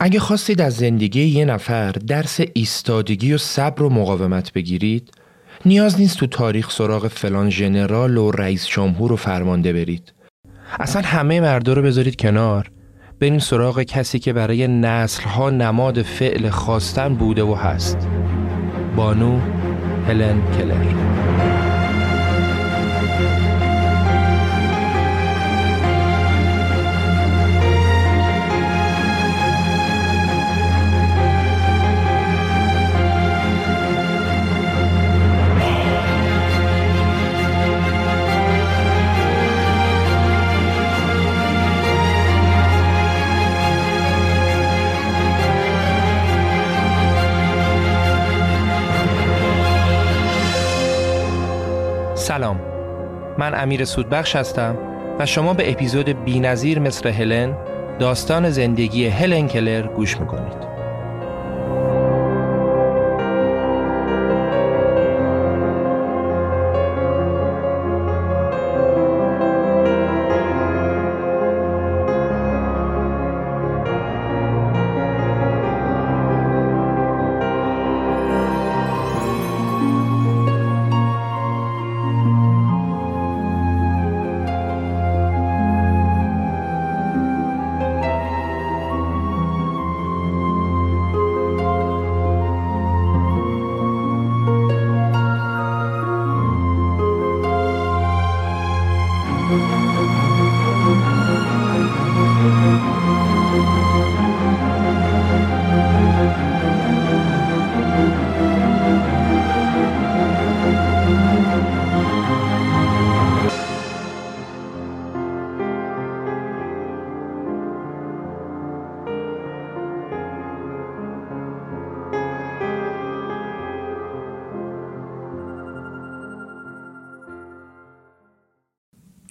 اگه خواستید از زندگی یه نفر درس ایستادگی و صبر و مقاومت بگیرید نیاز نیست تو تاریخ سراغ فلان ژنرال و رئیس جمهور و فرمانده برید. اصلا همه مردا رو بذارید کنار. برین سراغ کسی که برای نسلها نماد فعل خواستن بوده و هست. بانو هلن کلر. سلام. من امیر سودبخش هستم و شما به اپیزود بینظیر مثل هلن داستان زندگی هلن کلر گوش می‌کنید.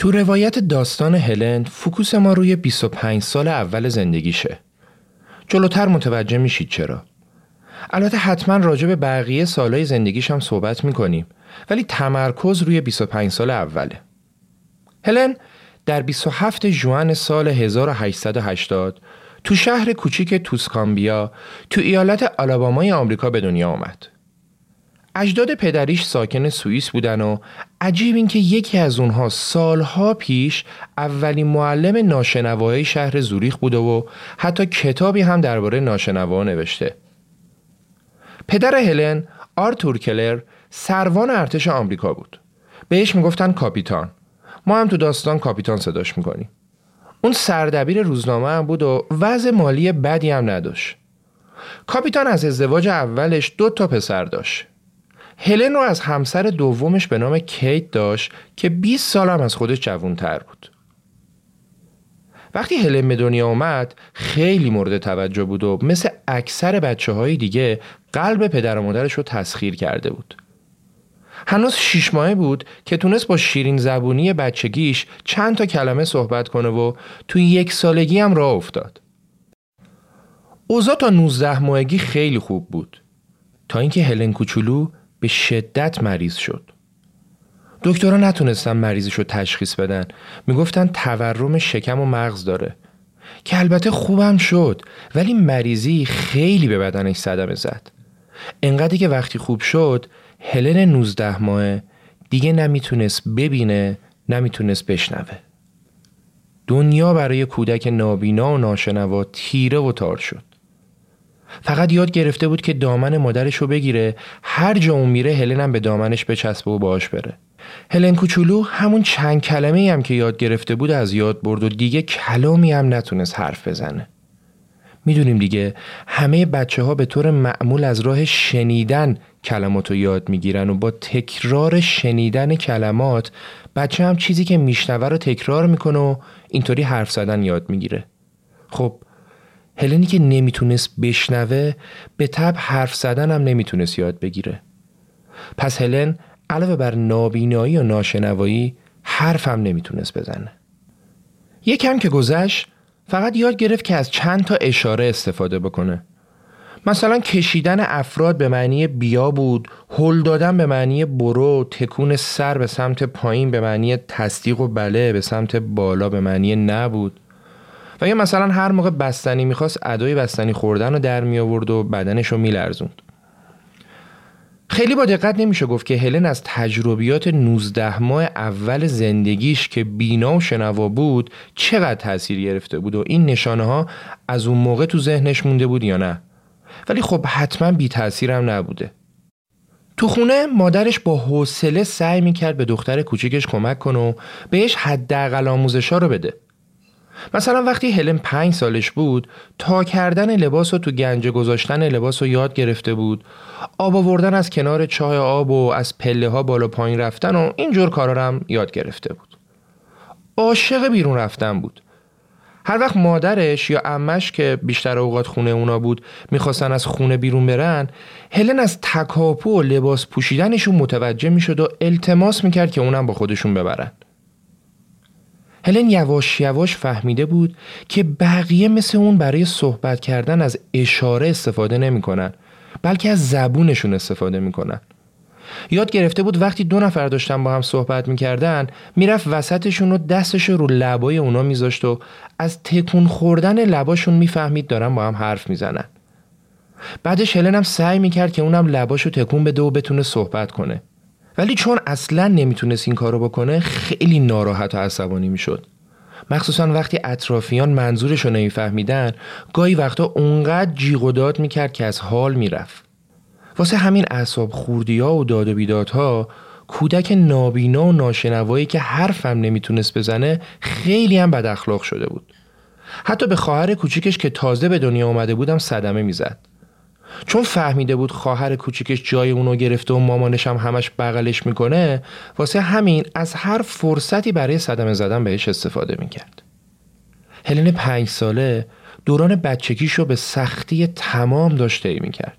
تو روایت داستان هلن فوکوس ما روی 25 سال اول زندگیشه. جلوتر متوجه میشید چرا. البته حتما راجع به بقیه سالهای زندگیش هم صحبت می‌کنیم ولی تمرکز روی 25 سال اوله. هلن در 27 جوان سال 1880 تو شهر کوچیک توسکامبیا تو ایالت آلابامای آمریکا به دنیا آمد. اجداد پدریش ساکن سوئیس بودن و عجیب این که یکی از اونها سالها پیش اولین معلم ناشنوایی شهر زوریخ بوده و حتی کتابی هم درباره ناشنوا نوشته. پدر هلن آرتور کلر سروان ارتش آمریکا بود. بهش می‌گفتن کاپیتان. ما هم تو داستان کاپیتان صداش می‌کنیم. اون سردبیر روزنامه هم بود و وضع مالی بدی هم نداشت. کاپیتان از ازدواج اولش دو تا پسر داشت. هلن رو از همسر دومش به نام کیت داشت که 20 سال هم از خودش جوانتر بود. وقتی هلن به دنیا اومد خیلی مورد توجه بود و مثل اکثر بچه های دیگه قلب پدر و مادرش رو تسخیر کرده بود. هنوز شیش ماهه بود که تونست با شیرین زبونی بچگیش چند تا کلمه صحبت کنه و توی یک سالگی هم راه افتاد. اوضاع تا 19 ماهگی خیلی خوب بود تا اینکه هلن کوچولو به شدت مریض شد. دکترها نتونستن مریضش رو تشخیص بدن. می‌گفتن تورم شکم و مغز داره. که البته خوبم شد ولی مریضی خیلی به بدنش صدمه زد. انقدری که وقتی خوب شد هلن 19 ماه دیگه نمی‌تونست ببینه نمی‌تونست بشنوه. دنیا برای کودک نابینا و ناشنوا تیره و تار شد. فقط یاد گرفته بود که دامن مادرش رو بگیره هر جا اون میره هلن هم به دامنش بچسبه و باش بره. هلن کوچولو همون چند کلمه هم که یاد گرفته بود از یاد برد و دیگه کلامی هم نتونست حرف بزنه. می‌دونیم دیگه همه بچه ها به طور معمول از راه شنیدن کلمات رو یاد می‌گیرن و با تکرار شنیدن کلمات بچه هم چیزی که میشنوه رو تکرار می‌کنه و اینطوری حرف زدن یاد می‌گیره. خب هلنی که نمی‌تونست بشنوه به تب حرف زدن هم نمی‌تونست یاد بگیره. پس هلن علاوه بر نابینایی و ناشنوایی حرفم نمی‌تونست بزنه. یکم که گذشت فقط یاد گرفت که از چند تا اشاره استفاده بکنه. مثلا کشیدن افراد به معنی بیا بود هل دادن به معنی برو تکون سر به سمت پایین به معنی تصدیق و بله به سمت بالا به معنی نبود و یا مثلا هر موقع بستنی می‌خواست ادای بستنی خوردن رو در می آورد و بدنش رو میلرزوند. خیلی با دقت نمیشه گفت که هلن از تجربیات 19 ماه اول زندگیش که بینا و شنوا بود چقدر تاثیر گرفته بود و این نشانه ها از اون موقع تو ذهنش مونده بود یا نه؟ ولی خب حتما بی تاثیرم نبوده. تو خونه مادرش با حوصله سعی می‌کرد به دختر کوچیکش کمک کنه و بهش حداقل آموزشا رو بده. مثلا وقتی هلن پنج سالش بود تا کردن لباس و تو گنجه گذاشتن لباس رو یاد گرفته بود. آب آوردن از کنار چای آب و از پله ها بالا پایین رفتن و اینجور کارا هم یاد گرفته بود. عاشق بیرون رفتن بود. هر وقت مادرش یا امش که بیشتر اوقات خونه اونا بود می‌خواستن از خونه بیرون برن هلن از تکاپو و لباس پوشیدنشون متوجه می‌شد و التماس می‌کرد که اونم با خودشون ببرن. هلن یواش یواش فهمیده بود که بقیه مثل اون برای صحبت کردن از اشاره استفاده نمی‌کنن بلکه از زبونشون استفاده می‌کنن. یاد گرفته بود وقتی دو نفر داشتن با هم صحبت می‌کردن می‌رفت وسطشون و دستش رو لبای اونا میذاشت و از تکون خوردن لباشون می‌فهمید دارن با هم حرف می‌زنن. بعدش هلن هم سعی می‌کرد که اونم لباشو تکون بده و بتونه صحبت کنه. ولی چون اصلا نمی‌تونست این کارو بکنه خیلی ناراحت و عصبانی می‌شد. مخصوصا وقتی اطرافیان منظورش رو نمیفهمیدن گاهی وقتا اونقدر جیغ و داد می‌کرد که از حال می‌رفت. واسه همین اعصاب خوردی و داد و بیدادها کودک نابینا و ناشنوایی که حرفم نمی‌تونست بزنه خیلی هم بد اخلاق شده بود. حتی به خواهر کوچیکش که تازه به دنیا آمده بودم صدمه می‌زد. چون فهمیده بود خواهر کوچیکش جای اونو گرفته و مامانش هم همش بغلش می‌کنه واسه همین از هر فرصتی برای صدمه زدن بهش استفاده می‌کرد. هلن پنج ساله دوران بچگیش رو به سختی تمام داشته ای می‌کرد.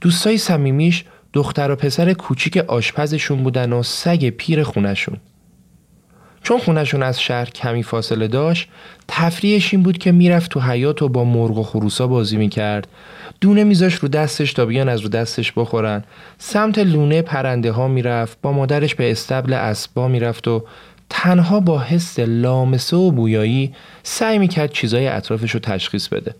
دوستای صمیمیش دختر و پسر کوچیک آشپزشون بودن و سگ پیر خونشون چون خونشون از شهر کمی فاصله داشت تفریحش این بود که می‌رفت تو حیات و با مرغ و خروسا بازی می‌کرد. دونه میذاش رو دستش تا بیان از رو دستش بخورن. سمت لونه پرنده ها می‌رفت با مادرش به استبل اسبا می‌رفت و تنها با حس لامسه و بویایی سعی می‌کرد چیزای اطرافش رو تشخیص بده.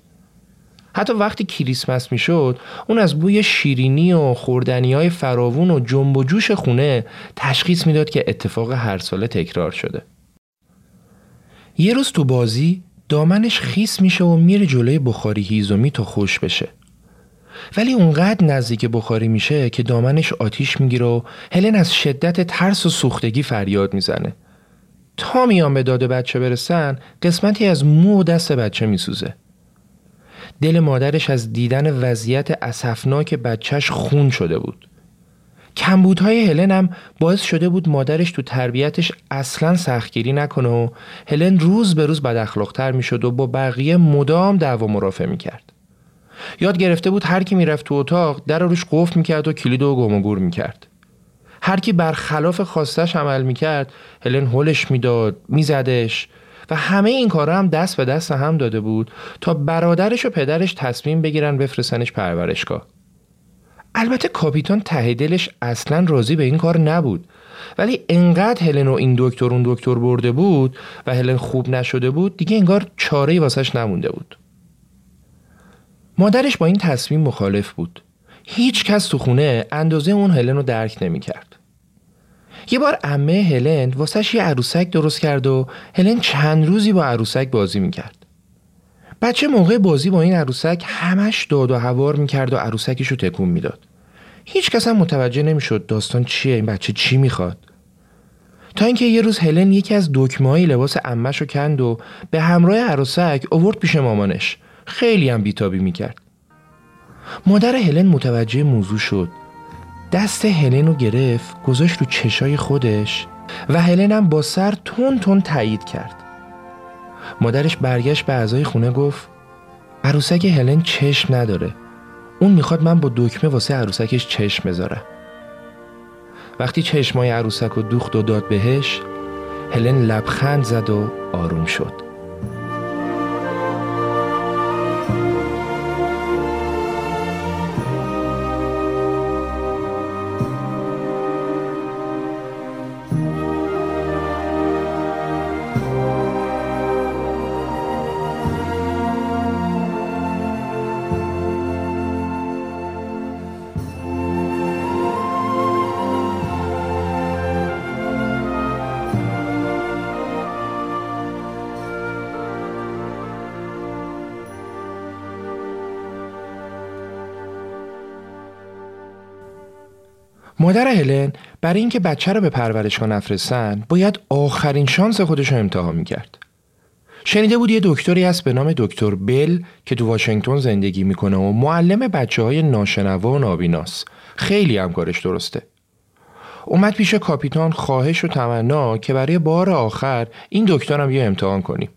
حتی وقتی کریسمس می‌شد اون از بوی شیرینی و خوردنی های فراوون و جنب و جوش خونه تشخیص می‌داد که اتفاق هر ساله تکرار شده. یه روز تو بازی دامنش خیس میشه و میره جلوی بخاری هیزومی تا خوش بشه. ولی اونقدر نزدیک بخاری میشه که دامنش آتیش می‌گیره و هلن از شدت ترس و سوختگی فریاد می‌زنه. تا میان به داد بچه برسن قسمتی از مو و دست بچه میسوزه. دل مادرش از دیدن وضعیت اسفناک بچهش خون شده بود. کمبودهای هلن هم باعث شده بود مادرش تو تربیتش اصلا سختگیری نکنه و هلن روز به روز بد اخلاقتر می‌شد و با بقیه مدام دعوا مرافع می‌کرد. یاد گرفته بود هر کی می‌رفت تو اتاق در روش قفل می‌کرد و کلید و گم و گور می‌کرد. هر کی برخلاف خواستش عمل می‌کرد هلن هلش می‌داد میزدش. و همه این کارا هم دست به دست هم داده بود تا برادرش و پدرش تصمیم بگیرن بفرستنش پرورشگاه. البته کاپیتان ته دلش اصلا راضی به این کار نبود. ولی انقدر هلن و این دکتر اون دکتر برده بود و هلن خوب نشده بود دیگه انگار چاره واسش نمونده بود. مادرش با این تصمیم مخالف بود. هیچ کس تو خونه اندازه اون هلن رو درک نمی‌کرد. یه بار امه هلن واسش یه عروسک درست کرد و هلن چند روزی با عروسک بازی می‌کرد. بچه موقع بازی با این عروسک همش داد و هوار می‌کرد و عروسکش رو تکون می‌داد. هیچ کس هم متوجه نمی‌شد داستان چیه این بچه چی می‌خواد. تا اینکه یه روز هلن یکی از دکمه لباس امش رو کند و به همراه عروسک اوورد پیش مامانش. خیلی هم بیتابی می‌کرد. مادر هلن متوجه موضوع شد دست هلن رو گرفت گذاشت رو چشای خودش و هلن هم با سر تون تون تایید کرد. مادرش برگشت به اعضای خونه گفت عروسک هلن چشم نداره. اون می‌خواد من با دکمه واسه عروسکش چشم بذارم. وقتی چشمای عروسک رو دوخت و داد بهش هلن لبخند زد و آروم شد. مادر هلن برای اینکه بچه رو به پرورشگاه نفرستن باید آخرین شانس خودش رو امتحان می‌کرد. شنیده بود یه دکتری هست به نام دکتر بل که تو واشنگتن زندگی می‌کنه و معلم بچه های ناشنوا و نابیناس. خیلی هم کارش درسته. اومد پیش کاپیتان خواهش و تمنا که برای بار آخر این دکترم یه امتحان کنیم.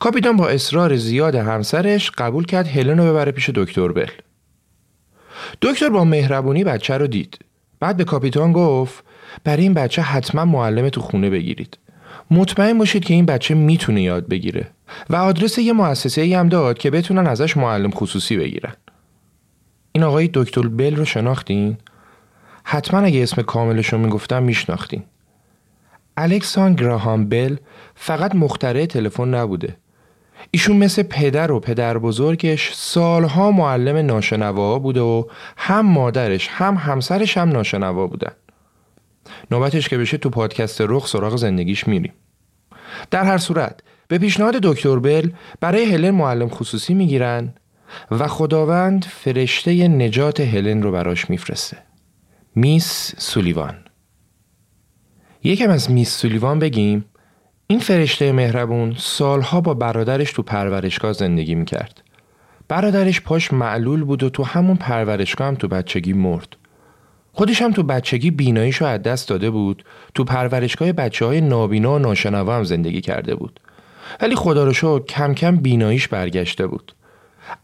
کاپیتان با اصرار زیاد همسرش قبول کرد هلن رو ببره پیش دکتر بل. دکتر با مهربونی بچه رو دید بعد به کاپیتان گفت برای این بچه حتما معلم تو خونه بگیرید. مطمئن باشید که این بچه می‌تونه یاد بگیره و آدرس یه مؤسسه ای هم داد که بتونن ازش معلم خصوصی بگیرن. این آقای دکتر بل رو شناختین؟ حتما اگه اسم کاملش رو می‌گفتم میشناختین. الکسان گراهام بل فقط مختره تلفن نبوده. ایشون مثل پدر و پدر بزرگش سالها معلم ناشنوا بوده و هم مادرش هم همسرش هم ناشنوا بودن. نوبتش که بشه تو پادکست رخ سراغ زندگیش میریم. در هر صورت به پیشنهاد دکتر بل برای هلن معلم خصوصی می‌گیرن و خداوند فرشته نجات هلن رو براش میفرسته. میس سولیوان یکم از میس سولیوان بگیم این فرشته مهربون سالها با برادرش تو پرورشگاه زندگی می‌کرد. برادرش پاش معلول بود و تو همون پرورشگاه هم تو بچگی مرد. خودش هم تو بچگی بیناییشو از دست داده بود تو پرورشگاه بچه های نابینا و ناشنوا هم زندگی کرده بود. ولی خدا رو شو کم کم بیناییش برگشته بود.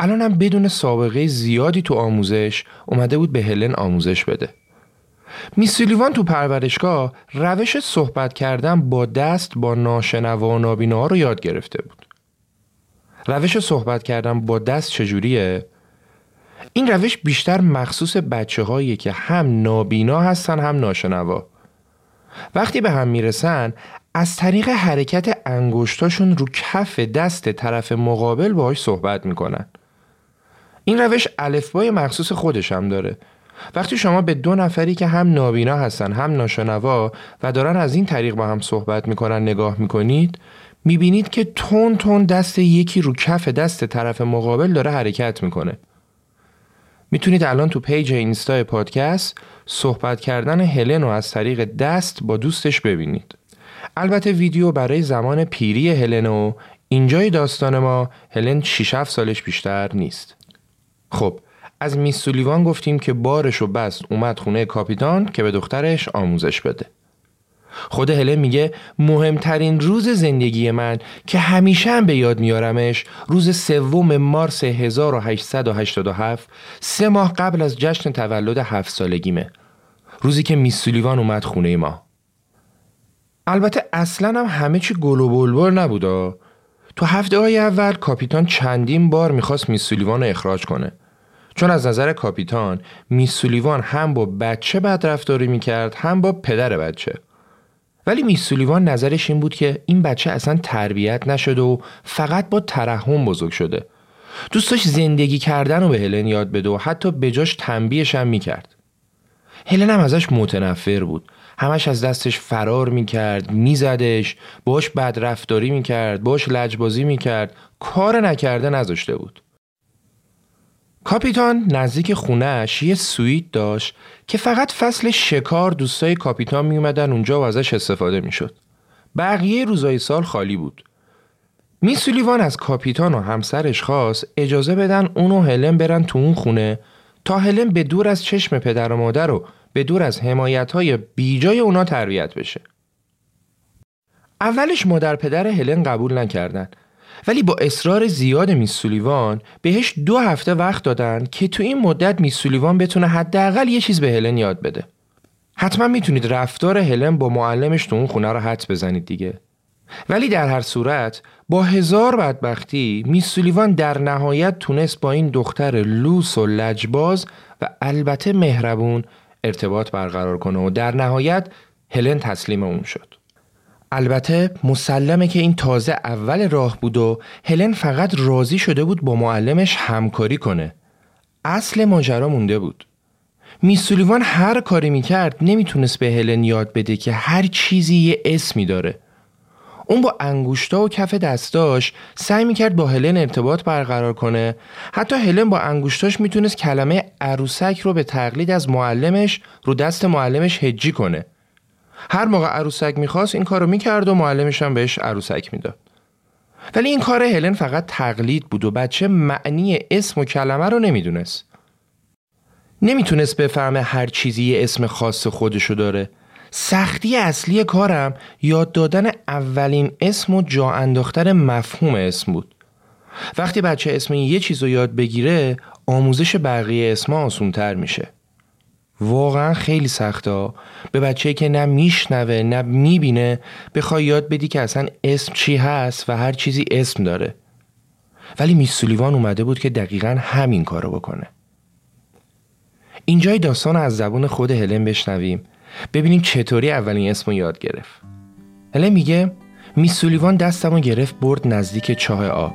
الان هم بدون سابقه زیادی تو آموزش اومده بود به هلن آموزش بده. میسیلیوان تو پرورشگاه روش صحبت کردن با دست با ناشنوا و نابینا رو یاد گرفته بود. روش صحبت کردن با دست چجوریه؟ این روش بیشتر مخصوص بچه هایی که هم نابینا هستن هم ناشنوا. وقتی به هم می‌رسن از طریق حرکت انگشتاشون رو کف دست طرف مقابل باهاش صحبت می‌کنن. این روش الفبای مخصوص خودش هم داره وقتی شما به دو نفری که هم نابینا هستن هم ناشنوا و دارن از این طریق با هم صحبت می‌کنن نگاه می‌کنید می‌بینید که تون تون دست یکی رو کف دست طرف مقابل داره حرکت می‌کنه. می‌تونید الان تو پیج اینستا پادکست صحبت کردن هلن رو از طریق دست با دوستش ببینید. البته ویدیو برای زمان پیری هلن و اینجای داستان ما هلن 6 سالش بیشتر نیست. خب از Miss سولیوان گفتیم که بارش و بست اومد خونه کاپیتان که به دخترش آموزش بده. خود هله میگه مهمترین روز زندگی من که همیشه هم به یاد میارمش روز سوم مارس 1887 سه ماه قبل از جشن تولد هفت سالگیمه. روزی که میسولیوان اومد خونه ما. البته اصلا هم همه چی گل و بلبل نبودا تو هفته های اول کاپیتان چندین بار می‌خواست میسولیوان رو اخراج کنه. چون از نظر کاپیتان میسولیوان هم با بچه بدرفتاری می‌کرد هم با پدر بچه. ولی میسولیوان نظرش این بود که این بچه اصلا تربیت نشده و فقط با ترحم بزرگ شده. دوست داشت زندگی کردن رو به هلن یاد بده و حتی بجاش تنبیهش هم می‌کرد. هلن هم ازش متنفر بود. همش از دستش فرار می‌کرد میزدش باش بدرفتاری می‌کرد باش لجبازی می‌کرد. کار نکرده نذاشته بود. کاپیتان نزدیک خونهش یه سویت داشت که فقط فصل شکار دوستای کاپیتان میومدن اونجا و ازش استفاده می‌شد. بقیه روزای سال خالی بود. میسولیوان از کاپیتان و همسرش خواست اجازه بدن اون و هلن برن تو اون خونه تا هلن به دور از چشم پدر و مادر و به دور از حمایت های بیجای اونا تربیت بشه. اولش مادر پدر هلن قبول نکردن ولی با اصرار زیاد میسولیوان بهش دو هفته وقت دادن که تو این مدت میسولیوان بتونه حداقل یه چیز به هلن یاد بده. حتما می‌تونید رفتار هلن با معلمش تو اون خونه رو حدس بزنید دیگه. ولی در هر صورت با هزار بدبختی میسولیوان در نهایت تونست با این دختر لوس و لجباز و البته مهربون ارتباط برقرار کنه و در نهایت هلن تسلیم اون شد. البته مسلمه که این تازه اول راه بود و هلن فقط راضی شده بود با معلمش همکاری کنه. اصل ماجرا مونده بود. میسولیوان هر کاری می‌کرد نمی‌تونست به هلن یاد بده که هر چیزی یه اسمی داره. اون با انگوشتا و کف دستاش سعی می‌کرد با هلن ارتباط برقرار کنه حتی هلن با انگوشتاش می‌تونست کلمه عروسک رو به تقلید از معلمش رو دست معلمش هجی کنه هر موقع عروسک می‌خواست این کارو می‌کرد و معلمش هم بهش عروسک می‌داد. ولی این کار هلن فقط تقلید بود و بچه معنی اسم و کلمه رو نمی‌دونست. نمی‌تونست بفهمه هر چیزی یه اسم خاص خودشو داره. سختی اصلی کارم یاد دادن اولین اسم و جا انداختن مفهوم اسم بود. وقتی بچه اسم یه چیز رو یاد بگیره آموزش بقیه اسم آسونتر میشه. واقعا خیلی سخته. به بچه که نه میشنوه نه می‌بینه بخوای یاد بدی که اصلا اسم چی هست و هر چیزی اسم داره. ولی میسولیوان اومده بود که دقیقا همین کارو بکنه. اینجای داستان از زبون خود هلن بشنویم. ببینیم چطوری اولین اسم یاد گرفت. هلن میگه میسولیوان دستمو گرفت برد نزدیک چاه آب.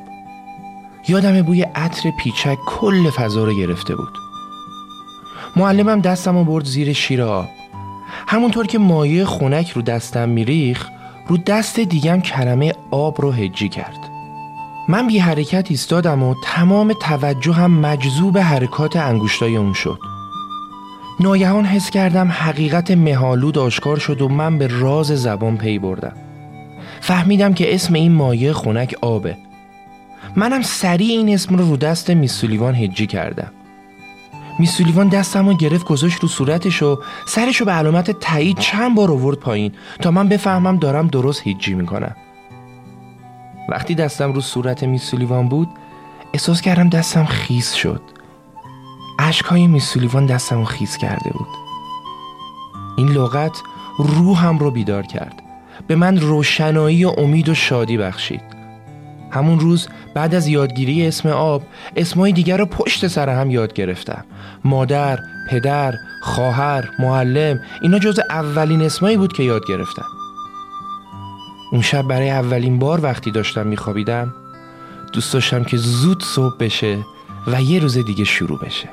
یادم بوی عطر پیچک کل فضا رو گرفته بود. معلمم دستم برد زیر شیر آب همونطور که مایه خونک رو دستم میریخ رو دست دیگم کلمه آب رو هجی کرد. من بی حرکت ایستادم و تمام توجه هم مجذوب حرکات انگوشتای اون شد. ناگهان حس کردم حقیقت مهالود آشکار شد و من به راز زبان پی بردم. فهمیدم که اسم این مایه خونک آبه. منم سریع این اسم رو رو دست میسولیوان هجی کردم. میسولیوان دستم رو گرفت گذاشت رو صورتش و سرش رو به علامت تایید چند بار آورد پایین تا من بفهمم دارم درست هیجی می‌کنم. وقتی دستم رو صورت میسولیوان بود احساس کردم دستم خیس شد. اشکای میسولیوان دستم رو خیس کرده بود. این لغت روحم رو بیدار کرد. به من روشنایی و امید و شادی بخشید. همون روز بعد از یادگیری اسم آب اسمای دیگر رو پشت سر هم یاد گرفتم. مادر، پدر، خواهر، معلم اینا جز اولین اسمایی بود که یاد گرفتم. اون شب برای اولین بار وقتی داشتم میخوابیدم دوست داشتم که زود صبح بشه و یه روز دیگه شروع بشه.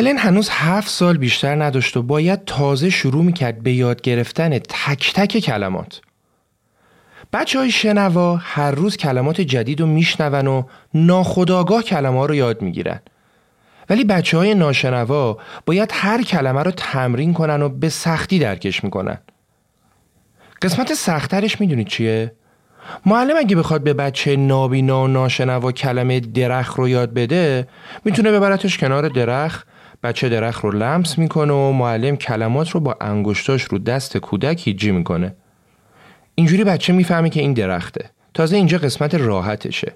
هلن هنوز هفت سال بیشتر نداشت و باید تازه شروع می‌کرد به یاد گرفتن تک تک کلمات. بچه های شنوا هر روز کلمات جدید رو میشنون و ناخداگاه کلمه رو یاد می‌گیرن. ولی بچه های ناشنوا باید هر کلمه رو تمرین کنن و به سختی درکش می‌کنن. قسمت سختترش می‌دونید چیه؟ معلم اگه بخواد به بچه نابینا و ناشنوا کلمه درخت رو یاد بده می‌تونه ببرتش کنار درخت بچه درخت رو لمس می‌کنه و معلم کلمات رو با انگشتاش رو دست کودک هیجی می‌کنه. اینجوری بچه می‌فهمه که این درخته. تازه اینجا قسمت راحتشه.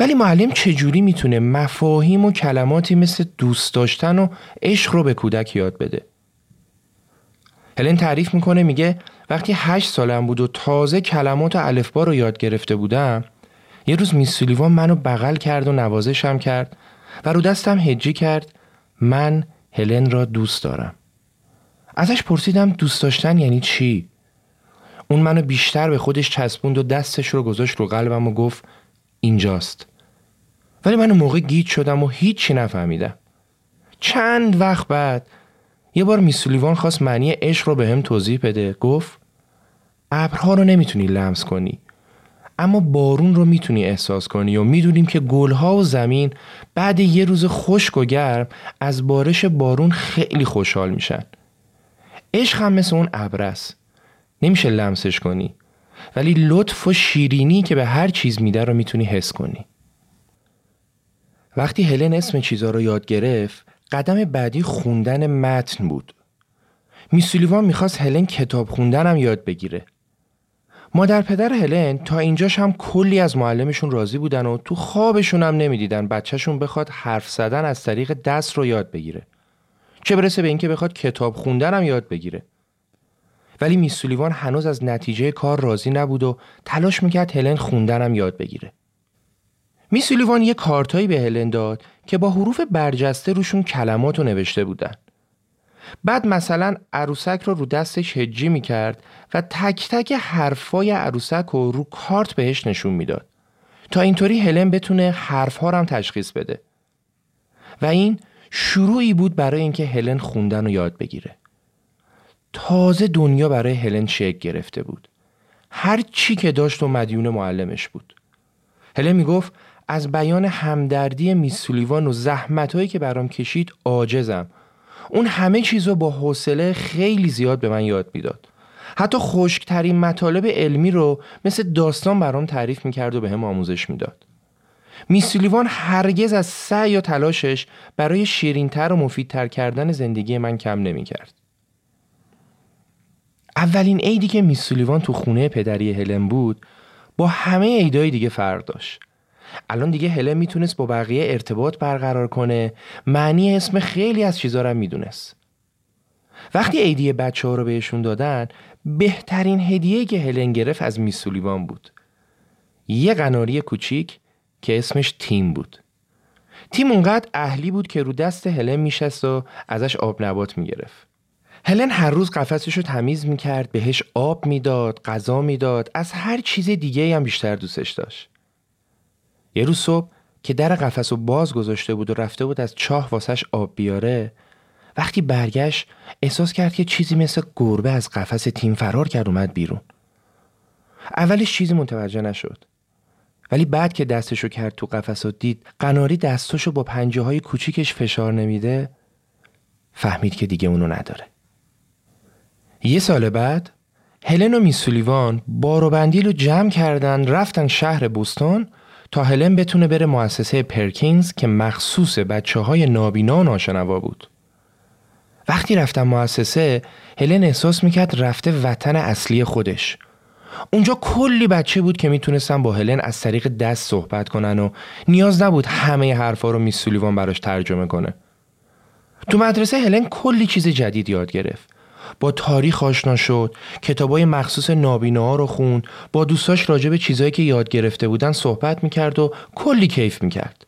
ولی معلم چجوری می‌تونه مفاهیم و کلماتی مثل دوست داشتن و عشق رو به کودک یاد بده؟ هلن تعریف می‌کنه میگه وقتی هشت سالم بود و تازه کلمات و الفبا رو یاد گرفته بودم یه روز میسولیوان منو بغل کرد و نوازشم کرد و رو دستم هجی کرد من هلن را دوست دارم. ازش پرسیدم دوست داشتن یعنی چی؟ اون منو بیشتر به خودش چسبوند و دستش رو گذاشت رو قلبم و گفت اینجاست. ولی من موقع گیت شدم و هیچی نفهمیدم. چند وقت بعد یه بار میسولیوان خواست معنی عشق رو به هم توضیح بده. گفت ابرها رو نمی‌تونی لمس کنی. اما بارون رو می‌تونی احساس کنی و می‌دونیم که گلها و زمین بعد یه روز خشک و گرم از بارش بارون خیلی خوشحال میشن. عشق هم مثل اون ابر نمیشه لمسش کنی. ولی لطف و شیرینی که به هر چیز میده رو می‌تونی حس کنی. وقتی هلن اسم چیزا رو یاد گرفت قدم بعدی خوندن متن بود. میسولیوان می‌خواست هلن کتاب خوندن هم یاد بگیره. مادر پدر هلن تا اینجاش هم کلی از معلمشون راضی بودن و تو خوابشون هم نمی‌دیدن بچهشون بخواد حرف زدن از طریق دست رو یاد بگیره چه برسه به اینکه بخواد کتاب خوندن هم یاد بگیره ولی میسولیوان هنوز از نتیجه کار راضی نبود و تلاش می‌کرد هلن خوندنم یاد بگیره. میسولیوان یه کارتایی به هلن داد که با حروف برجسته روشون کلمات رو نوشته بودن. بعد مثلا عروسک رو رو دستش هجی می‌کرد و تک تک حرفای عروسک رو رو کارت بهش نشون می‌داد تا اینطوری هلن بتونه حرفها هم تشخیص بده. و این شروعی بود برای اینکه هلن خوندن رو یاد بگیره. تازه دنیا برای هلن شکل گرفته بود هر چی که داشت و مدیون معلمش بود هلن می‌گفت از بیان همدردی میسولیوان و زحمتهایی که برام کشید عاجزم اون همه چیز رو با حوصله خیلی زیاد به من یاد می‌داد. حتی خشکترین مطالب علمی رو مثل داستان برام تعریف می‌کرد و به هم آموزش می‌داد. میسولیوان هرگز از سعی یا تلاشش برای شیرینتر و مفیدتر کردن زندگی من کم نمی‌کرد. اولین عیدی که میسولیوان تو خونه پدری هلن بود با همه عیدای دیگه فرق داشت. الان دیگه هلن می‌تونست با بقیه ارتباط برقرار کنه. معنی اسم خیلی از چیزا رو می‌دونست. وقتی عیدی بچه ها رو بهشون دادن بهترین هدیه که هلن گرفت از میسولیوان بود. یه قناری کوچیک که اسمش تیم بود. تیم اونقدر اهلی بود که رو دست هلن میشست و ازش آب نبات می‌گرفت. هلن هر روز قفسش رو تمیز می‌کرد بهش آب می‌داد غذا می‌داد از هر چیز دیگه هم بیشتر دوستش داشت. یه روز صبح که در قفس رو باز گذاشته بود و رفته بود از چاه واسش آب بیاره وقتی برگشت احساس کرد که چیزی مثل گربه از قفس تیم فرار کرد اومد بیرون. اولش چیزی متوجه نشد. ولی بعد که دستشو کرد تو قفس و دید قناری دستشو با پنجه های کوچیکش فشار نمیده فهمید که دیگه اونو نداره. یه سال بعد هلن و میسولیوان بار و بندیل رو جمع کردن رفتن شهر بوستون تا هلن بتونه بره مؤسسه پرکینز که مخصوص بچه های نابینا ناشنوا بود. وقتی رفتن مؤسسه هلن احساس می‌کرد رفته وطن اصلی خودش. اونجا کلی بچه بود که می‌تونستن با هلن از طریق دست صحبت کنن و نیاز نبود همه حرفا رو میسولیوان براش ترجمه کنه. تو مدرسه هلن کلی چیز جدید یاد گرفت. با تاریخ آشنا شد. کتابای مخصوص ها رو خوند. با دوستاش راجع به چیزایی که یاد گرفته بودن صحبت می‌کرد و کلی کیف می‌کرد.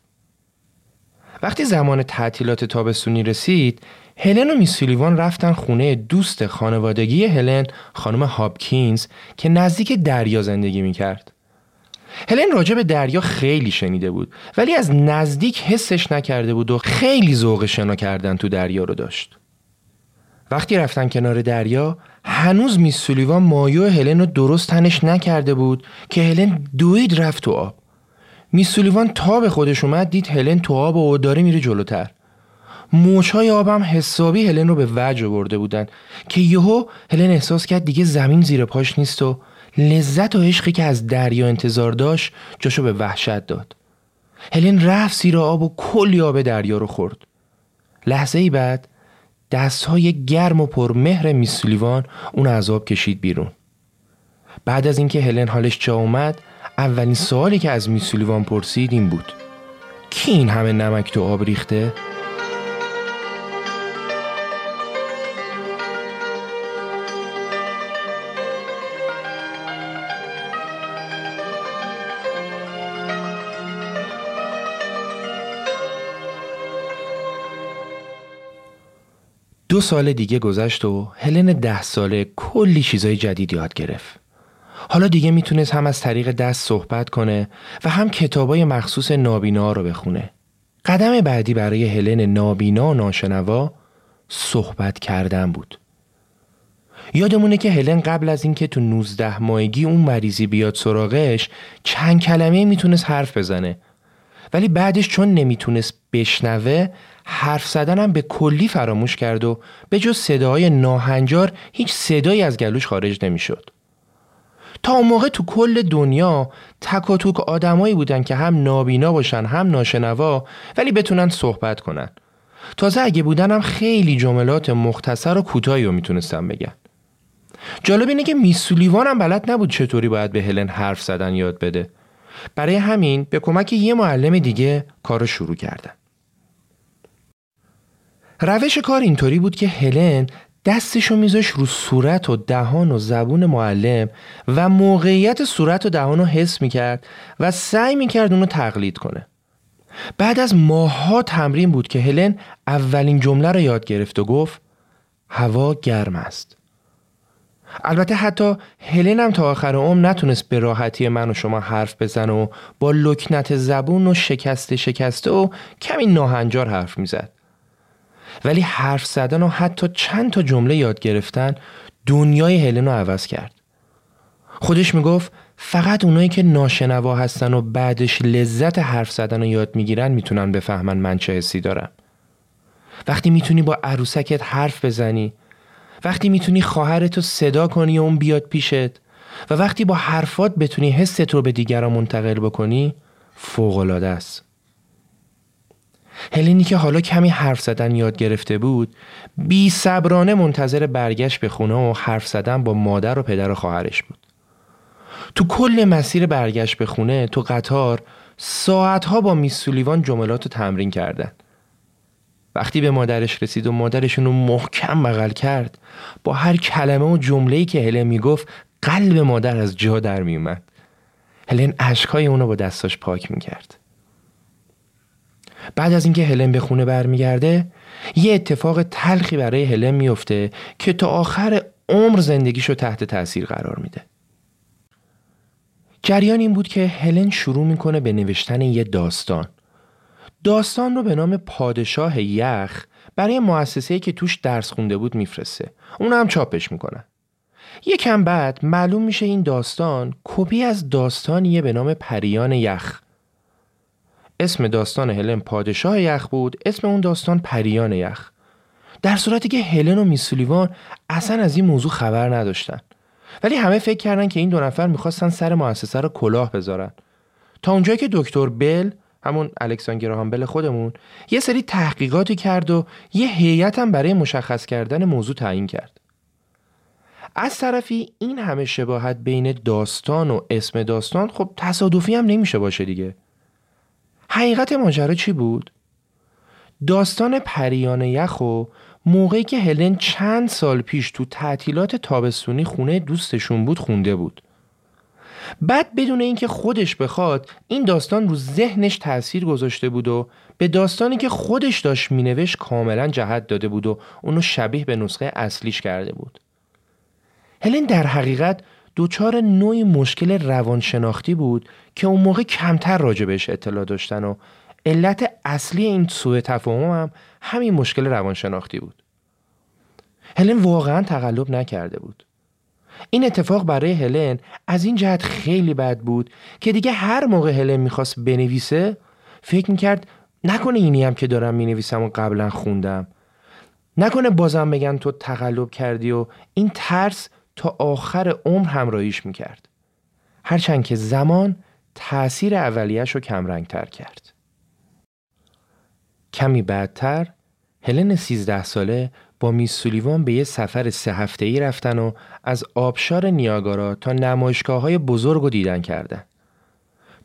وقتی زمان تعطیلات تابستونی رسید هلن و میسولیوان رفتن خونه دوست خانوادگی هلن خانم هابکینز که نزدیک دریا زندگی می‌کرد. هلن راجع به دریا خیلی شنیده بود ولی از نزدیک حسش نکرده بود و خیلی ذوق شنا کردن تو دریا رو داشت. وقتی رفتن کنار دریا هنوز میس سولیوان مایو هلن رو درست تنش نکرده بود که هلن دوید رفت تو آب. میس سولیوان تا به خودش اومد دید هلن تو آب و داره میره جلوتر. موشای آبم حسابی هلن رو به وجه برده بودن که یهو هلن احساس کرد دیگه زمین زیر پاش نیست و لذت و عشقی که از دریا انتظار داشت جاشو به وحشت داد. هلن رفت زیر آب و کلی آب دریا رو خورد. لحظه ای بعد دست های گرم و پرمهر میسولیوان اون عذاب کشید بیرون بعد از اینکه هلن حالش جا اومد اولین سوالی که از میسولیوان پرسید این بود کی این همه نمک تو آب ریخته؟ دو سال دیگه گذشت و هلن ده ساله کلی چیزای جدید یاد گرفت. حالا دیگه می‌تونست هم از طریق دست صحبت کنه و هم کتابای مخصوص نابینا رو بخونه. قدم بعدی برای هلن نابینا و ناشنوا صحبت کردن بود. یادمونه که هلن قبل از اینکه تو 19 ماهگی اون مریضی بیاد سراغش چند کلمه می‌تونست حرف بزنه ولی بعدش چون نمی‌تونست بشنوه حرف زدنم به کلی فراموش کرد و به جز صداهای ناهنجار هیچ صدایی از گلوش خارج نمی‌شد. تا اون موقع تو کل دنیا تک و توک آدمایی بودن که هم نابینا باشن هم ناشنوا ولی بتونن صحبت کنن. تازه اگه بودن هم خیلی جملات مختصر و کوتاهی رو می‌تونستن بگن. جالب اینه که میسولیوان هم بلد نبود چطوری باید به هلن حرف زدن یاد بده. برای همین به کمک یه معلم دیگه کارو شروع کردن. روش کار اینطوری بود که هلن دستشو میذاش رو صورت و دهان و زبون معلم و موقعیت صورت و دهان رو حس می‌کرد و سعی می‌کرد اونو تقلید کنه. بعد از ماها تمرین بود که هلن اولین جمله رو یاد گرفت و گفت هوا گرم است. البته حتی هلن هم تا آخر عمر نتونست به راحتی من و شما حرف بزن و با لکنت زبون و شکسته شکسته و کمی ناهنجار حرف می‌زد. ولی حرف زدن و حتی چند تا جمله یاد گرفتن دنیای هلن رو عوض کرد. خودش می‌گفت فقط اونایی که ناشنوا هستن و بعدش لذت حرف زدن رو یاد می‌گیرن می‌تونن بفهمن من چه حسی دارم. وقتی می‌تونی با عروسکت حرف بزنی وقتی می‌تونی خواهرتو صدا کنی و اون بیاد پیشت و وقتی با حرفات بتونی حست رو به دیگران منتقل بکنی فوقالعاده است. هلنی که حالا کمی حرف زدن یاد گرفته بود بی صبرانه منتظر برگشت به خونه و حرف زدن با مادر و پدر و خواهرش بود. تو کل مسیر برگشت به خونه تو قطار ساعتها با میسولیوان جملات رو تمرین کردن. وقتی به مادرش رسید و مادرشون رو محکم بغل کرد با هر کلمه و جمله‌ای که هلن می‌گفت قلب مادر از جا در میومد هلن اشکای اونو با دستاش پاک می‌کرد. بعد از اینکه هلن به خونه برمیگرده یه اتفاق تلخی برای هلن میفته که تا آخر عمر زندگیشو تحت تاثیر قرار میده. جریان این بود که هلن شروع می‌کنه به نوشتن یه داستان. داستان رو به نام پادشاه یخ برای مؤسسه‌ای که توش درس خونده بود میفرسته. اون هم چاپش می‌کنن. یکم بعد معلوم میشه این داستان کپی از داستانیه به نام پریان یخ. اسم داستان هلن پادشاه یخ بود اسم اون داستان پریان یخ. در صورتی که هلن و میسولیوان اصلا از این موضوع خبر نداشتن. ولی همه فکر کردن که این دو نفر می‌خواستن سر مؤسسه رو کلاه بذارن. تا اونجایی که دکتر بل همون الکساندر بل خودمون یه سری تحقیقاتی کرد و یه هیئت هم برای مشخص کردن موضوع تعیین کرد. از طرفی این همه شباهت بین داستان و اسم داستان خب تصادفی هم نمیشه باشه دیگه. حقیقت ماجرا چی بود؟ داستان پریان یخ و موقعی که هلن چند سال پیش تو تعطیلات تابستونی خونه دوستشون بود خونده بود. بعد بدون اینکه خودش بخواد این داستان رو ذهنش تاثیر گذاشته بود و به داستانی که خودش داشت مینوشت کاملا جهت داده بود و اونو شبیه به نسخه اصلیش کرده بود. هلن در حقیقت دوچار نوعی مشکل روانشناختی بود که اون موقع کمتر راجبش اطلاع داشتن و علت اصلی این سوء تفاهم هم همین مشکل روانشناختی بود. هلن واقعا تقلب نکرده بود. این اتفاق برای هلن از این جهت خیلی بد بود که دیگه هر موقع هلن می‌خواست بنویسه فکر می‌کرد نکنه اینی هم که دارم می‌نویسم و قبلا خوندم نکنه بازم بگن تو تقلب کردی و این ترس تا آخر عمر همراهیش می‌کرد هرچند که زمان تأثیر اولیش رو کمرنگ تر کرد کمی بعدتر هلن 13 ساله با میس سولیوان به یه سفر سه هفته ای رفتن و از آبشار نیاگارا تا نمایشگاه های بزرگ رو دیدن کردن.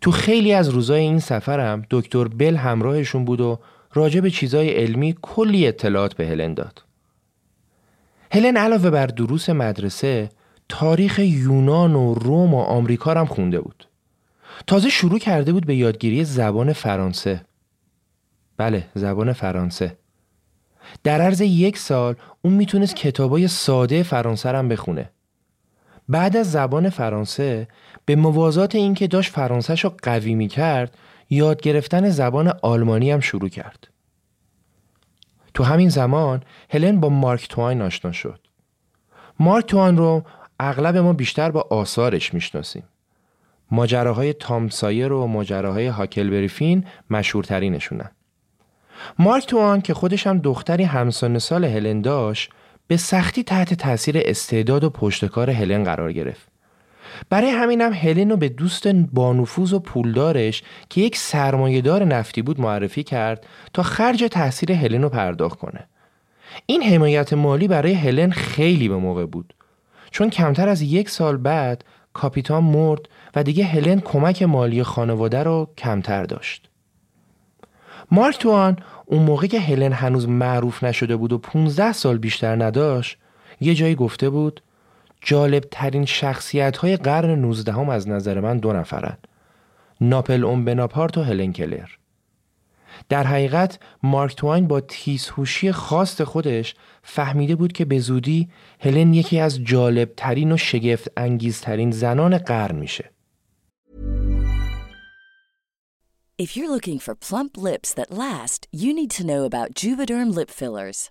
تو خیلی از روزای این سفرم دکتر بل همراهشون بود و راجع به چیزای علمی کلی اطلاعات به هلن داد. هلن علاوه بر دروس مدرسه تاریخ یونان و روم و آمریکا هم خونده بود. تازه شروع کرده بود به یادگیری زبان فرانسه. بله زبان فرانسه. در عرض یک سال اون می‌تونست کتابای ساده فرانسه هم بخونه. بعد از زبان فرانسه به موازات اینکه داشت فرانسهش رو قوی می‌کرد یاد گرفتن زبان آلمانی هم شروع کرد. تو همین زمان هلن با مارک توین آشنا شد. مارک توین رو اغلب ما بیشتر با آثارش می‌شناسیم. ماجراهای تام سایر و ماجراهای هاکل بریفین مشهورترینشونن. مارک توان که خودش هم دختری همسان سال هلن داشت به سختی تحت تاثیر استعداد و پشتکار هلن قرار گرفت. برای همینم هلن رو به دوست بانفوذ و پولدارش که یک سرمایهدار نفتی بود معرفی کرد تا خرج تاثیر هلن رو پرداخت کنه. این حمایت مالی برای هلن خیلی به موقع بود چون کمتر از یک سال بعد کاپیتان مرد و دیگه هلن کمک مالی خانواده رو کمتر داشت. مارک توان اون موقع که هلن هنوز معروف نشده بود و 15 سال بیشتر نداشت یه جایی گفته بود جالب ترین شخصیت های قرن 19 هم از نظر من دو نفرن. ناپل اون بناپارت و هلن کلر. در حقیقت مارک توین با تیزهوشی خاص خودش فهمیده بود که به زودی هلن یکی از جالب ترین و شگفت انگیزترین زنان قرن میشه. If you're looking for plump lips that last, you need to know about Juvederm lip fillers.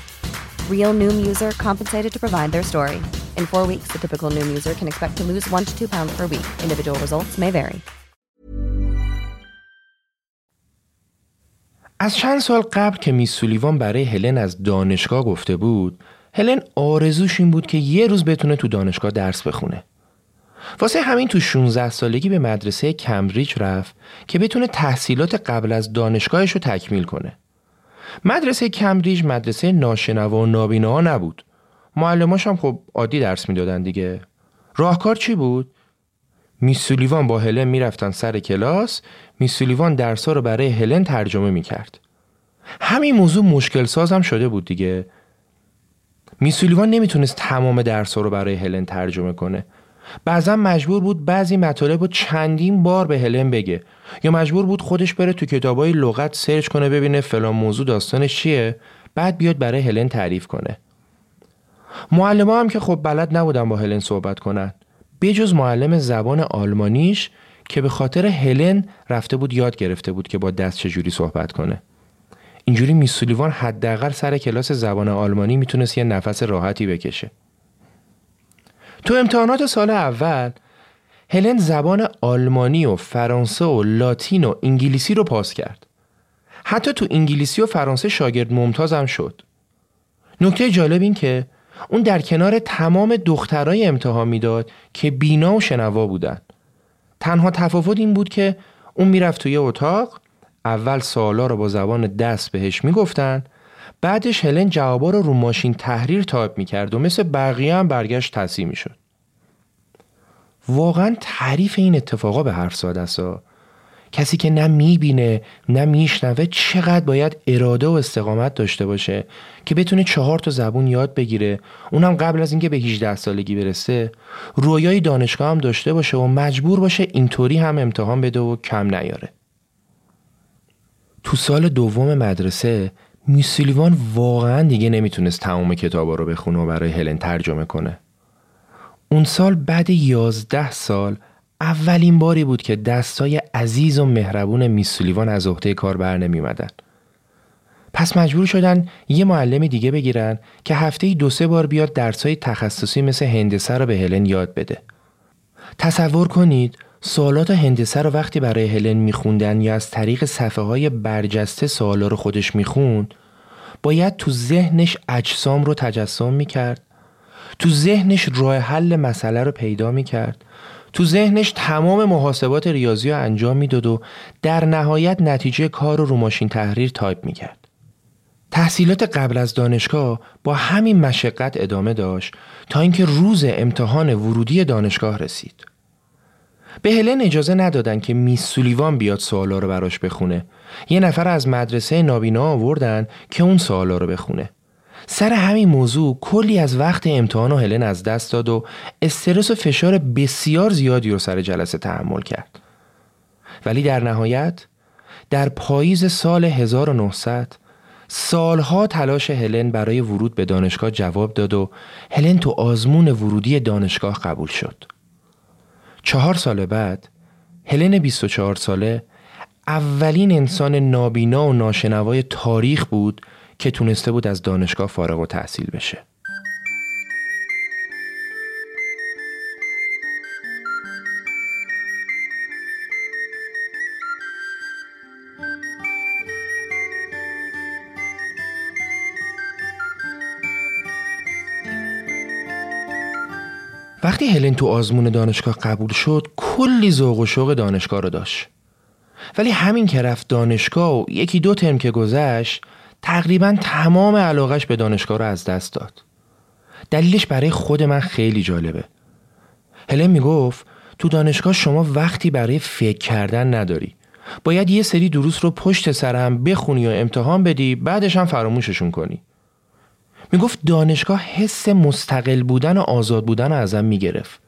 Real Noom user compensated to provide their story. In four weeks, the typical Noom user can expect to lose one to two pounds per week. Individual results may vary. از چند سال قبل که میس سولیوان برای هلن از دانشگاه گفته بود هلن آرزوش این بود که یه روز بتونه تو دانشگاه درس بخونه واسه همین تو 16 سالگی به مدرسه کمبریج رفت که بتونه تحصیلات قبل از دانشگاهش رو تکمیل کنه مدرسه کمبریج مدرسه ناشنوا و نابینا نبود. معلماش هم خب عادی درس می‌دادن دیگه. راهکار چی بود؟ میسولیوان با هلن می‌رفتن سر کلاس میسولیوان درسا رو برای هلن ترجمه می‌کرد. همین موضوع مشکل سازم شده بود دیگه. میسولیوان نمی‌تونست تمام درسا رو برای هلن ترجمه کنه. بعضا مجبور بود بعضی مطالب رو چندین بار به هلن بگه. یا مجبور بود خودش بره تو کتابای لغت سرچ کنه ببینه فلان موضوع داستانش چیه بعد بیاد برای هلن تعریف کنه. معلم هم که خب بلد نبودن با هلن صحبت کنن. بجز معلم زبان آلمانیش که به خاطر هلن رفته بود یاد گرفته بود که با دست چجوری صحبت کنه. اینجوری میسولیوان حداقل سر کلاس زبان آلمانی می‌تونست یه نفس راحتی بکشه. تو امتحانات سال اول هلن زبان آلمانی و فرانسه و لاتین و انگلیسی رو پاس کرد. حتی تو انگلیسی و فرانسه شاگرد ممتازم شد. نکته جالب این که اون در کنار تمام دخترای امتحان می‌داد که بینا و شنوا بودن. تنها تفاوت این بود که اون می‌رفت توی اتاق اول سوالا رو با زبان دست بهش می‌گفتن بعدش هلن جوابا رو رو ماشین تحریر تایپ می‌کرد و مثل بقیه هم برگشت تصحیح می‌شد. واقعا تعریف این اتفاقا به حرف ساده است. کسی که نه می‌بینه نه میشنوه چقدر باید اراده و استقامت داشته باشه که بتونه چهار تا زبون یاد بگیره. اونم قبل از اینکه به 18 سالگی برسه. رویای دانشگاه هم داشته باشه و مجبور باشه اینطوری هم امتحان بده و کم نیاره. تو سال دوم مدرسه میسیلیوان واقعا دیگه نمی‌تونست تمام کتابا رو بخونه و برای هلن ترجمه کنه. اون سال بعد یازده سال اولین باری بود که دستای عزیز و مهربون میسولیوان از عهده کار بر نمیمدن. پس مجبور شدن یه معلم دیگه بگیرن که هفته دو سه بار بیاد درسای تخصصی مثل هندسه رو به هلن یاد بده. تصور کنید سوالات هندسه رو وقتی برای هلن میخوندن یا از طریق صفحه های برجسته سوالا رو خودش می‌خوند باید تو ذهنش اجسام رو تجسم می‌کرد تو ذهنش راه حل مسئله رو پیدا می‌کرد تو ذهنش تمام محاسبات ریاضی رو انجام می‌داد و در نهایت نتیجه کار رو رو ماشین تحریر تایپ می‌کرد. تحصیلات قبل از دانشگاه با همین مشقت ادامه داشت تا اینکه روز امتحان ورودی دانشگاه رسید. به هلن اجازه ندادن که Miss سولیوان بیاد سوالا رو براش بخونه. یه نفر از مدرسه نابینا آوردن که اون سوالا رو بخونه. سر همین موضوع کلی از وقت امتحان و هلن از دست داد و استرس و فشار بسیار زیادی رو سر جلسه تحمل کرد. ولی در نهایت در پاییز سال 1900 سالها تلاش هلن برای ورود به دانشگاه جواب داد و هلن تو آزمون ورودی دانشگاه قبول شد. چهار سال بعد هلن 24 ساله اولین انسان نابینا و ناشنوای تاریخ بود که تونسته بود از دانشگاه فارغ و تحصیل بشه. وقتی هلن تو آزمون دانشگاه قبول شد کلی ذوق و شوق دانشگاه رو داشت ولی همین که رفت دانشگاه و یکی دو ترم که گذشت تقریبا تمام علاقش به دانشگاه رو از دست داد. دلیلش برای خود من خیلی جالبه. هلن می‌گفت تو دانشگاه شما وقتی برای فکر کردن نداری. باید یه سری دروس رو پشت سر هم بخونی و امتحان بدی بعدش هم فراموششون کنی. می‌گفت دانشگاه حس مستقل بودن و آزاد بودن ازم می‌گرفت.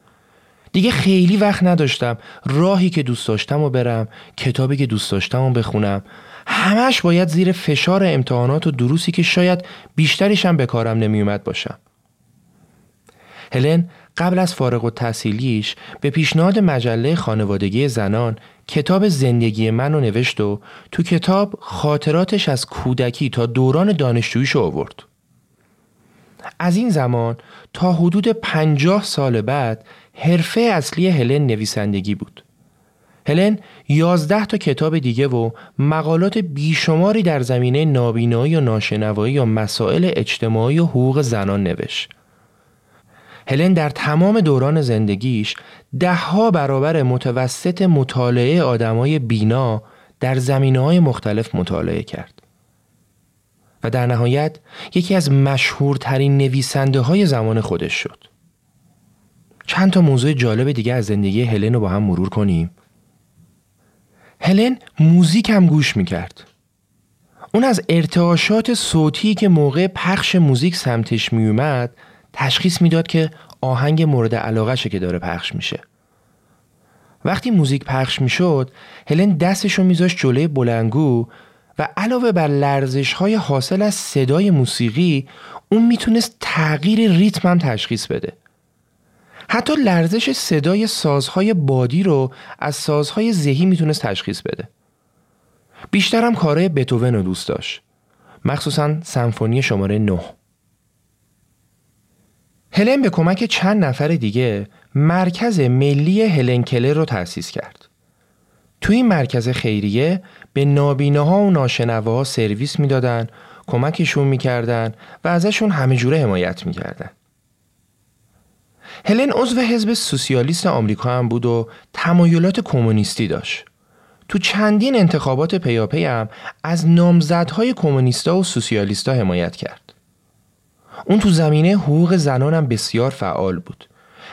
دیگه خیلی وقت نداشتم راهی که دوست داشتم و برم کتابی که دوست داشتم و بخونم. همش باید زیر فشار امتحانات و دروسی که شاید بیشتریشم به کارم نمیومد باشم. هلن قبل از فارغ و تحصیلیش به پیشنهاد مجله خانوادگی زنان کتاب زندگی من رو نوشت و تو کتاب خاطراتش از کودکی تا دوران دانشجوییش آورد. از این زمان تا حدود پنجاه سال بعد حرفه اصلی هلن نویسندگی بود. هلن یازده تا کتاب دیگه و مقالات بیشماری در زمینه نابینایی و ناشنوایی و مسائل اجتماعی و حقوق زنان نوشت. هلن در تمام دوران زندگیش دهها برابر متوسط مطالعه آدمای بینا در زمینه های مختلف مطالعه کرد. و در نهایت یکی از مشهورترین نویسنده های زمان خودش شد. چند تا موضوع جالب دیگه از زندگی هلن رو با هم مرور کنیم. هلن موزیک هم گوش می‌کرد. اون از ارتعاشات صوتی که موقع پخش موزیک سمتش میومد تشخیص می‌داد که آهنگ مورد علاقهشه که داره پخش میشه. وقتی موزیک پخش می‌شد هلن دستشو میذاشت جلوی بلنگو و علاوه بر لرزش های حاصل از صدای موسیقی اون می‌تونست تغییر ریتم هم تشخیص بده. حتی لرزش صدای سازهای بادی رو از سازهای ذهی می‌تونست تشخیص بده. بیشتر هم کارهای بتوون رو دوست داشت. مخصوصا سمفونی شماره 9. هلن به کمک چند نفر دیگه مرکز ملی هلن کلر رو تأسیس کرد. توی این مرکز خیریه به نابیناها و ناشنواها سرویس می‌دادن، کمکشون می‌کردن و ازشون همه جوره حمایت می‌کردن. هلن عضو حزب سوسیالیست آمریکا هم بود و تمایلات کمونیستی داشت. تو چندین انتخابات پیاپی هم از نامزدهای کمونیستا و سوسیالیستا حمایت کرد. اون تو زمینه حقوق زنان هم بسیار فعال بود.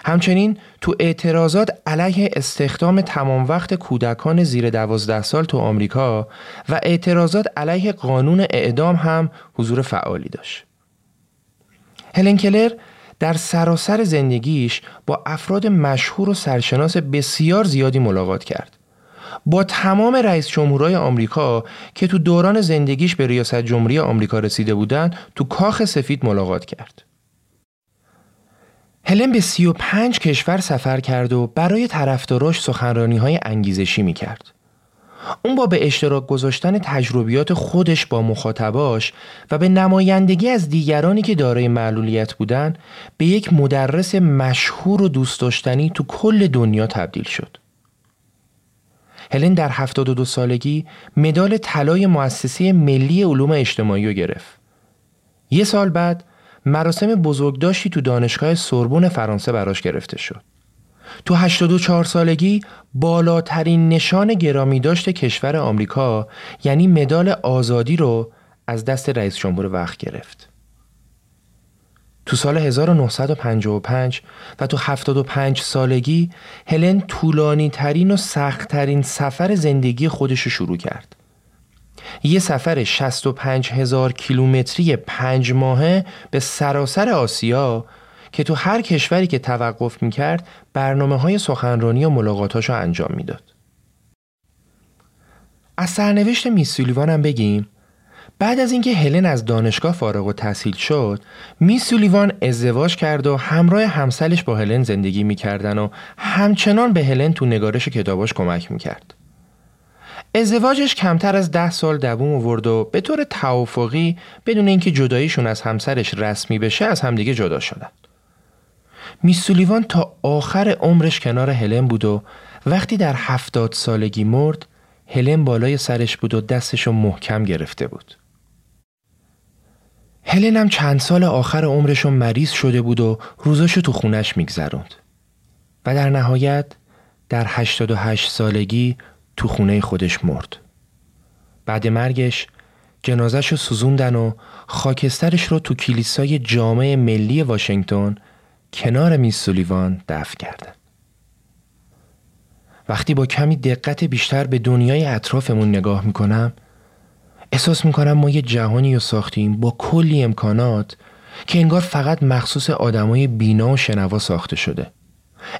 همچنین تو اعتراضات علیه استخدام تمام وقت کودکان زیر دوازده سال تو آمریکا و اعتراضات علیه قانون اعدام هم حضور فعالی داشت. هلن کلر در سراسر زندگیش با افراد مشهور و سرشناس بسیار زیادی ملاقات کرد. با تمام رئیس جمهورهای آمریکا که تو دوران زندگیش به ریاست جمهوری آمریکا رسیده بودند تو کاخ سفید ملاقات کرد. هلن به 35 کشور سفر کرد و برای طرفداراش سخنرانی های انگیزشی می کرد. اون با به اشتراک گذاشتن تجربیات خودش با مخاطباش و به نمایندگی از دیگرانی که دارای معلولیت بودن به یک مدرس مشهور و دوست داشتنی تو کل دنیا تبدیل شد. هلن در 72 سالگی مدال طلای مؤسسه ملی علوم اجتماعی رو گرفت. یه سال بعد مراسم بزرگداشتی تو دانشگاه سوربون فرانسه براش گرفته شد. تو 84 سالگی بالاترین نشان گرامی داشت کشور آمریکا یعنی مدال آزادی رو از دست رئیس جمهور وقت گرفت. تو سال 1955 و تو 75 سالگی هلن طولانی ترین و سخت ترین سفر زندگی خودش رو شروع کرد. یه سفر 65 هزار کیلومتری پنج ماهه به سراسر آسیا که تو هر کشوری که توقف می‌کرد برنامه های سخنرانی و ملاقاتاش رو انجام می‌داد. از سرنوشت میسولیوان هم بگیم بعد از اینکه هلن از دانشگاه فارغ و تحصیل شد میسولیوان ازدواج کرد و همراه همسلش با هلن زندگی می‌کردن و همچنان به هلن تو نگارش کتاباش کمک می‌کرد. ازدواجش کمتر از ده سال دووم آورد و به طور توافقی بدون اینکه جداییشون از همسرش رسمی بشه از همدیگه جدا شدن. میسولیوان تا آخر عمرش کنار هلن بود و وقتی در هفتاد سالگی مرد هلن بالای سرش بود و دستشو محکم گرفته بود. هلن هم چند سال آخر عمرشو مریض شده بود و روزاشو تو خونش میگذروند. و در نهایت در 88 سالگی تو خونه خودش مرد. بعد مرگش جنازش رو سوزوندن و خاکسترش رو تو کلیسای جامع ملی واشنگتن کنار میس سولیوان دفن کردن. وقتی با کمی دقت بیشتر به دنیای اطرافمون نگاه می‌کنم احساس می‌کنم ما یه جهانی رو ساختیم با کلی امکانات که انگار فقط مخصوص آدمای بینا و شنوا ساخته شده.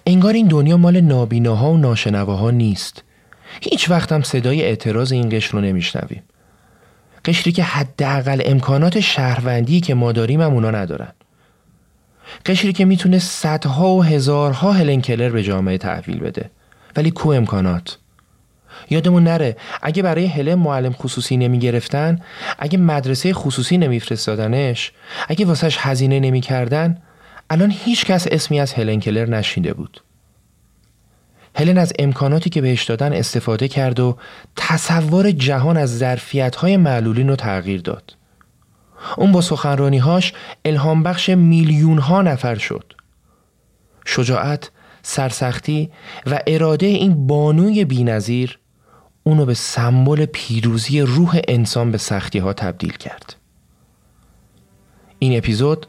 انگار این دنیا مال نابیناها و ناشنواها نیست هیچ وقت هم صدای اعتراض این قشر رو نمیشنویم قشری که حداقل امکانات شهروندی که ما داریم هم اونا ندارن قشری که می‌تونه صدها و هزارها هلن کلر به جامعه تحویل بده. ولی کو امکانات؟ یادمون نره اگه برای هلن معلم خصوصی نمی گرفتن اگه مدرسه خصوصی نمیفرستادنش اگه واسش هزینه نمی‌کردن الان هیچ کس اسمی از هلن کلر نشینده بود. هلن از امکاناتی که بهش دادن استفاده کرد و تصور جهان از ظرفیت های معلولین رو تغییر داد. اون با سخنرانیهاش الهام بخش میلیون ها نفر شد. شجاعت، سرسختی و اراده این بانوی بینظیر اونو به سمبل پیروزی روح انسان به سختی ها تبدیل کرد. این اپیزود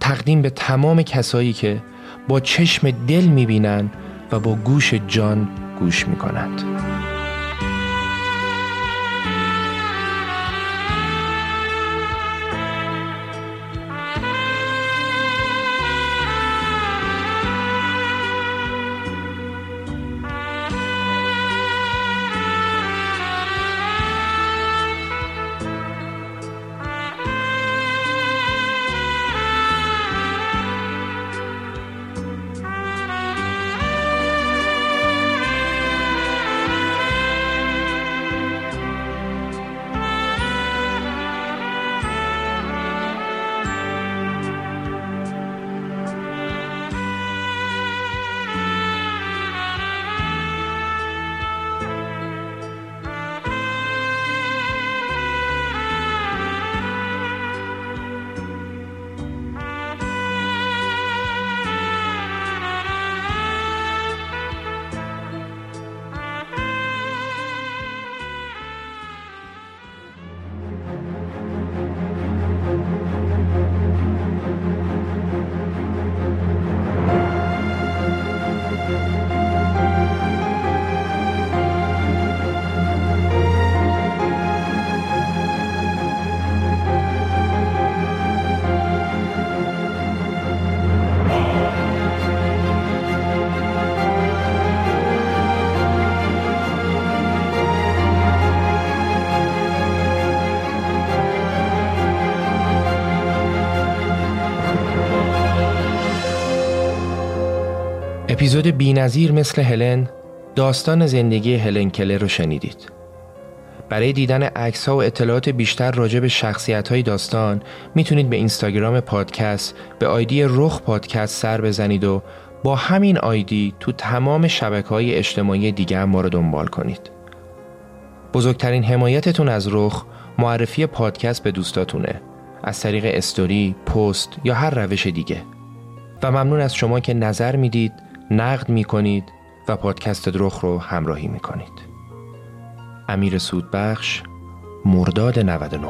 تقدیم به تمام کسایی که با چشم دل می‌بینن و با گوش جان گوش می اپیزود بینظیر مثل هلن داستان زندگی هلن کلر رو شنیدید. برای دیدن عکس ها و اطلاعات بیشتر راجع به شخصیت های داستان می‌تونید به اینستاگرام پادکست به آیدی رخ پادکست سر بزنید و با همین آیدی تو تمام شبکه های اجتماعی دیگه هم ما رو دنبال کنید. بزرگترین حمایتتون از رخ معرفی پادکست به دوستاتونه از طریق استوری، پست یا هر روش دیگه. و ممنون از شما که نظر می‌دید، نقد می‌کنید و پادکست رخ رو همراهی می‌کنید. امیر سودبخش مرداد 99